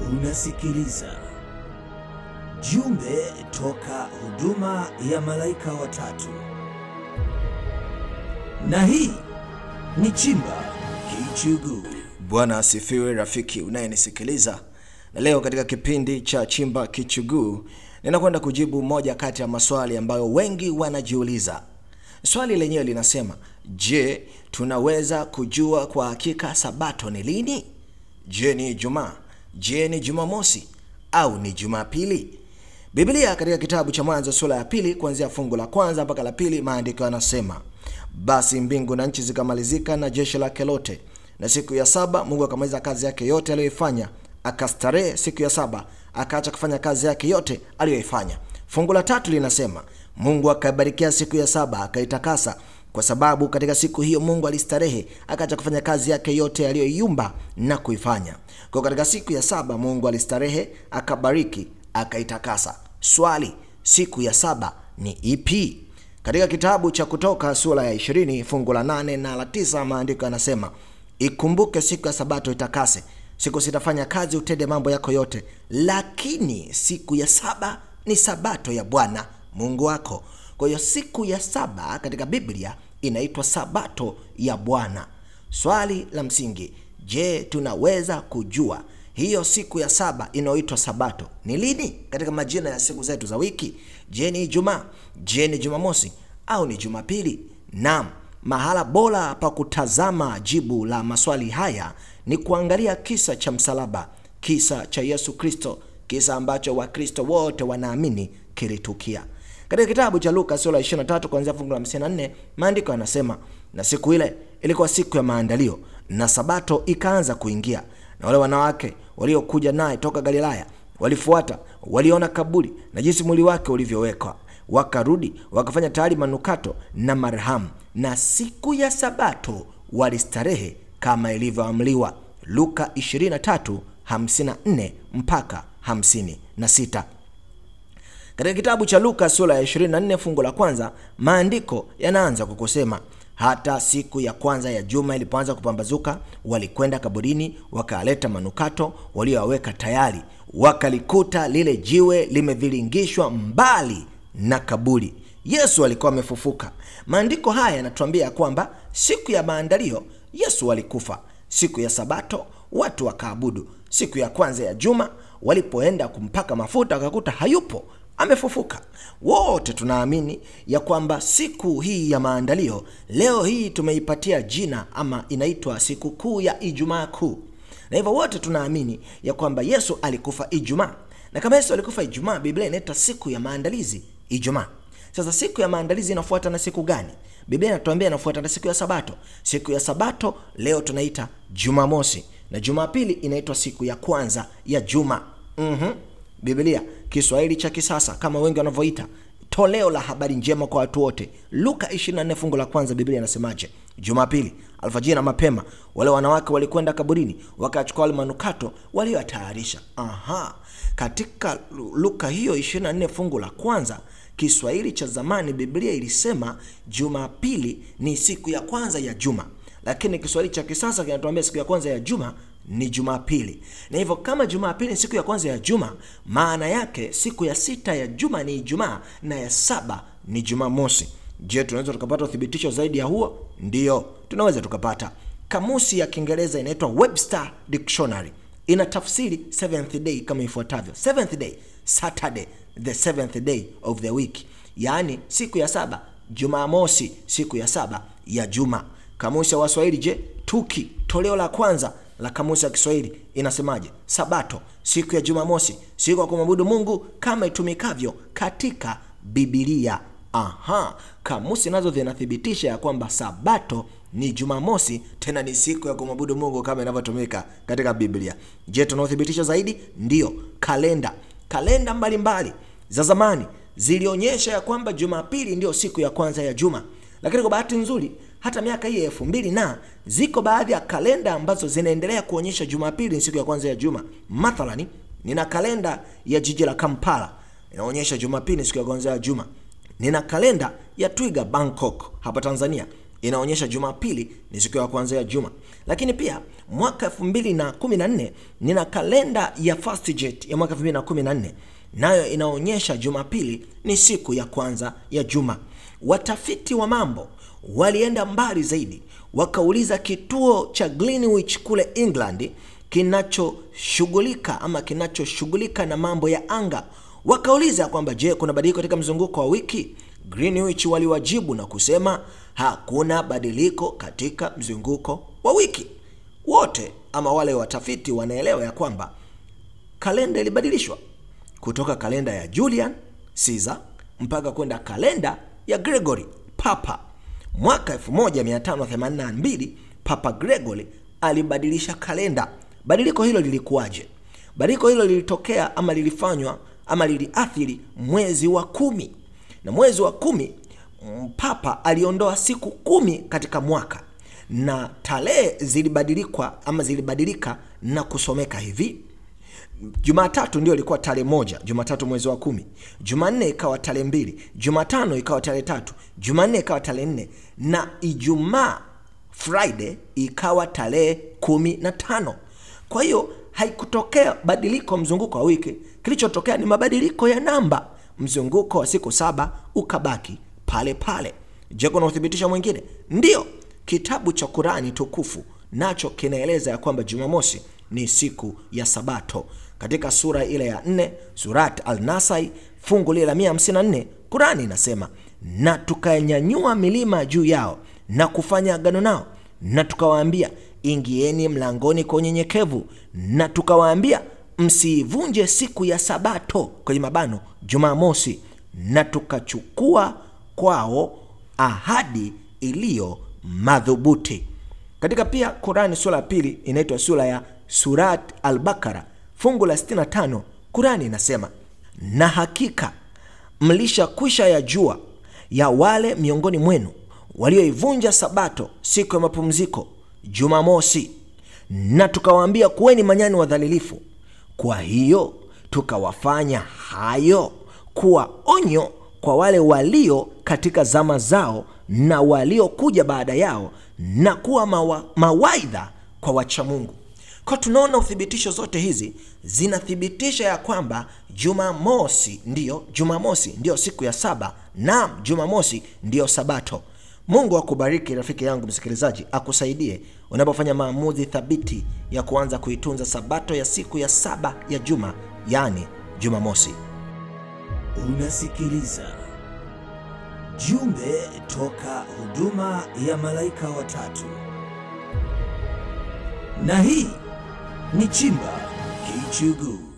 Unasikiliza jumbe toka huduma ya malaika watatu, na hii ni Chimba Kichuguu. Bwana asifiwe, rafiki unayenisikiliza. Na leo katika kipindi cha Chimba Kichuguu ninakwenda kujibu moja kati ya maswali ambayo wengi wanajiuliza. Swali lenyewe linasema, je, tunaweza kujua kwa hakika sabato ni lini? Je, ni Ijumaa? Je, ni Jumamosi au ni Jumapili? Biblia katika kitabu cha Mwanzo sura ya pili kuanzia fungu la kwanza mpaka la pili, maandiko yanasema basi mbingu na nchi zikamalizika na jeshi lake lote, na siku ya saba Mungu akamaliza kazi yake yote aliyoifanya, akastarehe siku ya saba, akaacha kufanya kazi yake yote aliyoifanya. Fungu la tatu linasema Mungu akaibarikia siku ya saba, akaitakasa kwa sababu katika siku hiyo Mungu alistarehe, akaacha kufanya kazi yake yote aliyoiumba na kuifanya. Kwa katika siku ya saba Mungu alistarehe, akabariki, akaitakasa. Swali, siku ya saba ni ipi? Katika kitabu cha Kutoka sura ya 20 fungu la 8 na la 9, maandiko yanasema ikumbuke siku ya sabato itakase, siku sitafanya kazi, utende mambo yako yote, lakini siku ya saba ni sabato ya Bwana Mungu wako. Kwa hiyo siku ya saba katika Biblia inaitwa sabato ya Bwana. Swali la msingi, je, tunaweza kujua hiyo siku ya saba inayoitwa sabato ni lini katika majina ya siku zetu za wiki? Je, ni Ijumaa? Je, ni Jumamosi au ni Jumapili? Naam, mahala bora pa kutazama jibu la maswali haya ni kuangalia kisa cha msalaba, kisa cha Yesu Kristo, kisa ambacho Wakristo wote wanaamini kilitukia. Katika kitabu cha Luka sura 23 kuanzia fungu la 54, maandiko yanasema, na siku ile ilikuwa siku ya maandalio, na sabato ikaanza kuingia, na wale wanawake waliokuja naye toka Galilaya walifuata, waliona kaburi na jinsi mwili wake ulivyowekwa, wakarudi wakafanya tayari manukato na marhamu, na siku ya sabato walistarehe kama ilivyoamliwa. Luka 23 54 mpaka 56. Katika kitabu cha Luka sura ya 24 fungu la kwanza, maandiko yanaanza kwa kusema hata siku ya kwanza ya juma ilipoanza kupambazuka, walikwenda kaburini, wakaleta manukato walioyaweka tayari, wakalikuta lile jiwe limeviringishwa mbali na kaburi. Yesu alikuwa amefufuka. Maandiko haya yanatuambia kwamba siku ya maandalio Yesu alikufa. Siku ya Sabato watu wakaabudu. Siku ya kwanza ya juma walipoenda kumpaka mafuta wakakuta hayupo, amefufuka. Wote tunaamini ya kwamba siku hii ya maandalio leo hii tumeipatia jina ama inaitwa siku kuu ya Ijumaa Kuu, na hivyo wote tunaamini ya kwamba Yesu alikufa Ijumaa, na kama Yesu alikufa Ijumaa, Biblia inaita siku ya maandalizi Ijumaa. Sasa siku ya maandalizi inafuata na siku gani? Biblia inatuambia inafuata na siku ya Sabato. Siku ya Sabato leo tunaita Jumamosi, na Jumapili inaitwa siku ya kwanza ya juma. mm-hmm. Biblia Kiswahili cha kisasa kama wengi wanavyoita, toleo la habari njema kwa watu wote. Luka 24 fungu la kwanza, Biblia inasemaje? Jumapili alfajiri na mapema, wale wanawake walikwenda kaburini, wakachukua wale manukato walioyatayarisha. Aha, katika Luka hiyo 24 fungu la kwanza Kiswahili cha zamani Biblia ilisema Jumapili ni siku ya kwanza ya juma, lakini Kiswahili cha kisasa kinatuambia siku ya kwanza ya juma ni Jumapili. Na hivyo kama Jumapili ni siku ya kwanza ya juma, maana yake siku ya sita ya juma ni Ijumaa na ya saba ni Jumamosi. Je, tunaweza tukapata uthibitisho zaidi ya huo? Ndiyo, tunaweza tukapata. Kamusi ya Kiingereza inaitwa Webster Dictionary ina tafsiri seventh day kama ifuatavyo: seventh day, Saturday, the seventh day of the week, yaani siku ya saba, Jumamosi, siku ya saba ya juma. Kamusi ya Waswahili, je, Tuki toleo la kwanza la kamusi ya Kiswahili inasemaje? Sabato, siku ya Jumamosi, siku ya kumwabudu Mungu kama itumikavyo katika Biblia. Aha, kamusi nazo zinathibitisha ya kwamba sabato ni Jumamosi, tena ni siku ya kumwabudu Mungu kama inavyotumika katika Biblia. Je, tunaothibitisha zaidi? Ndiyo, kalenda. Kalenda mbalimbali za zamani zilionyesha ya kwamba Jumapili ndiyo siku ya kwanza ya juma, lakini kwa bahati nzuri hata miaka hii elfu mbili na ziko baadhi ya kalenda ambazo zinaendelea kuonyesha Jumapili ni siku ya kwanza ya juma. Mathalani, nina kalenda ya jiji la Kampala inaonyesha Jumapili ni siku ya kwanza ya juma. Nina kalenda ya Twiga Bangkok hapa Tanzania inaonyesha Jumapili ni siku ya kwanza ya juma. Lakini pia mwaka 2014 nina kalenda ya FastJet ya mwaka 2014 nayo inaonyesha Jumapili ni siku ya kwanza ya juma. Watafiti wa mambo walienda mbali zaidi, wakauliza kituo cha Greenwich kule England kinachoshughulika ama kinachoshughulika na mambo ya anga, wakauliza kwamba je, kuna badiliko katika mzunguko wa wiki? Greenwich waliwajibu na kusema hakuna badiliko katika mzunguko wa wiki. Wote ama wale watafiti wanaelewa ya kwamba kalenda ilibadilishwa kutoka kalenda ya Julian Caesar mpaka kwenda kalenda ya Gregory Papa. Mwaka 1582 Papa Gregory alibadilisha kalenda. Badiliko hilo lilikuwaje? Badiliko hilo lilitokea ama lilifanywa ama liliathiri mwezi wa kumi, na mwezi wa kumi Papa aliondoa siku kumi katika mwaka na tarehe zilibadilikwa ama zilibadilika na kusomeka hivi Jumatatu ndio ilikuwa tarehe moja, Jumatatu mwezi wa kumi. Jumanne ikawa tarehe mbili, Jumatano ikawa tarehe tatu, Jumanne ikawa tarehe nne na Ijumaa Friday ikawa tarehe kumi na tano. Kwa hiyo haikutokea badiliko mzunguko wa wiki, kilichotokea ni mabadiliko ya namba. Mzunguko wa siku saba ukabaki pale pale. Je, kuna uthibitisho mwingine? Ndio, kitabu cha Kurani tukufu nacho kinaeleza ya kwamba Jumamosi ni siku ya Sabato. Katika sura ile ya 4 Surat Al-Nasai fungu lile la 154, Kurani inasema na tukanyanyua milima juu yao na kufanya agano nao, na tukawaambia ingieni mlangoni kwa unyenyekevu, na tukawaambia msiivunje siku ya Sabato, kwenye mabano Jumamosi, na tukachukua kwao ahadi iliyo madhubuti. Katika pia Qurani sura ya pili inaitwa sura ya Surat Al-Bakara fungu la 65, Qurani inasema na hakika mlishakwisha ya jua ya wale miongoni mwenu walioivunja sabato siku ya mapumziko Jumamosi, na tukawaambia kuweni manyani wadhalilifu. Kwa hiyo tukawafanya hayo kuwa onyo kwa wale walio katika zama zao na waliokuja baada yao na kuwa mawa, mawaidha kwa wachamungu. Kwa tunaona uthibitisho zote hizi zinathibitisha ya kwamba Jumamosi ndiyo Jumamosi ndiyo siku ya saba, naam, Jumamosi ndiyo Sabato. Mungu akubariki rafiki yangu msikilizaji, akusaidie unapofanya maamuzi thabiti ya kuanza kuitunza Sabato ya siku ya saba ya juma, yaani Jumamosi. Unasikiliza jumbe toka huduma ya malaika watatu, na hii ni Chimba Kichuguu.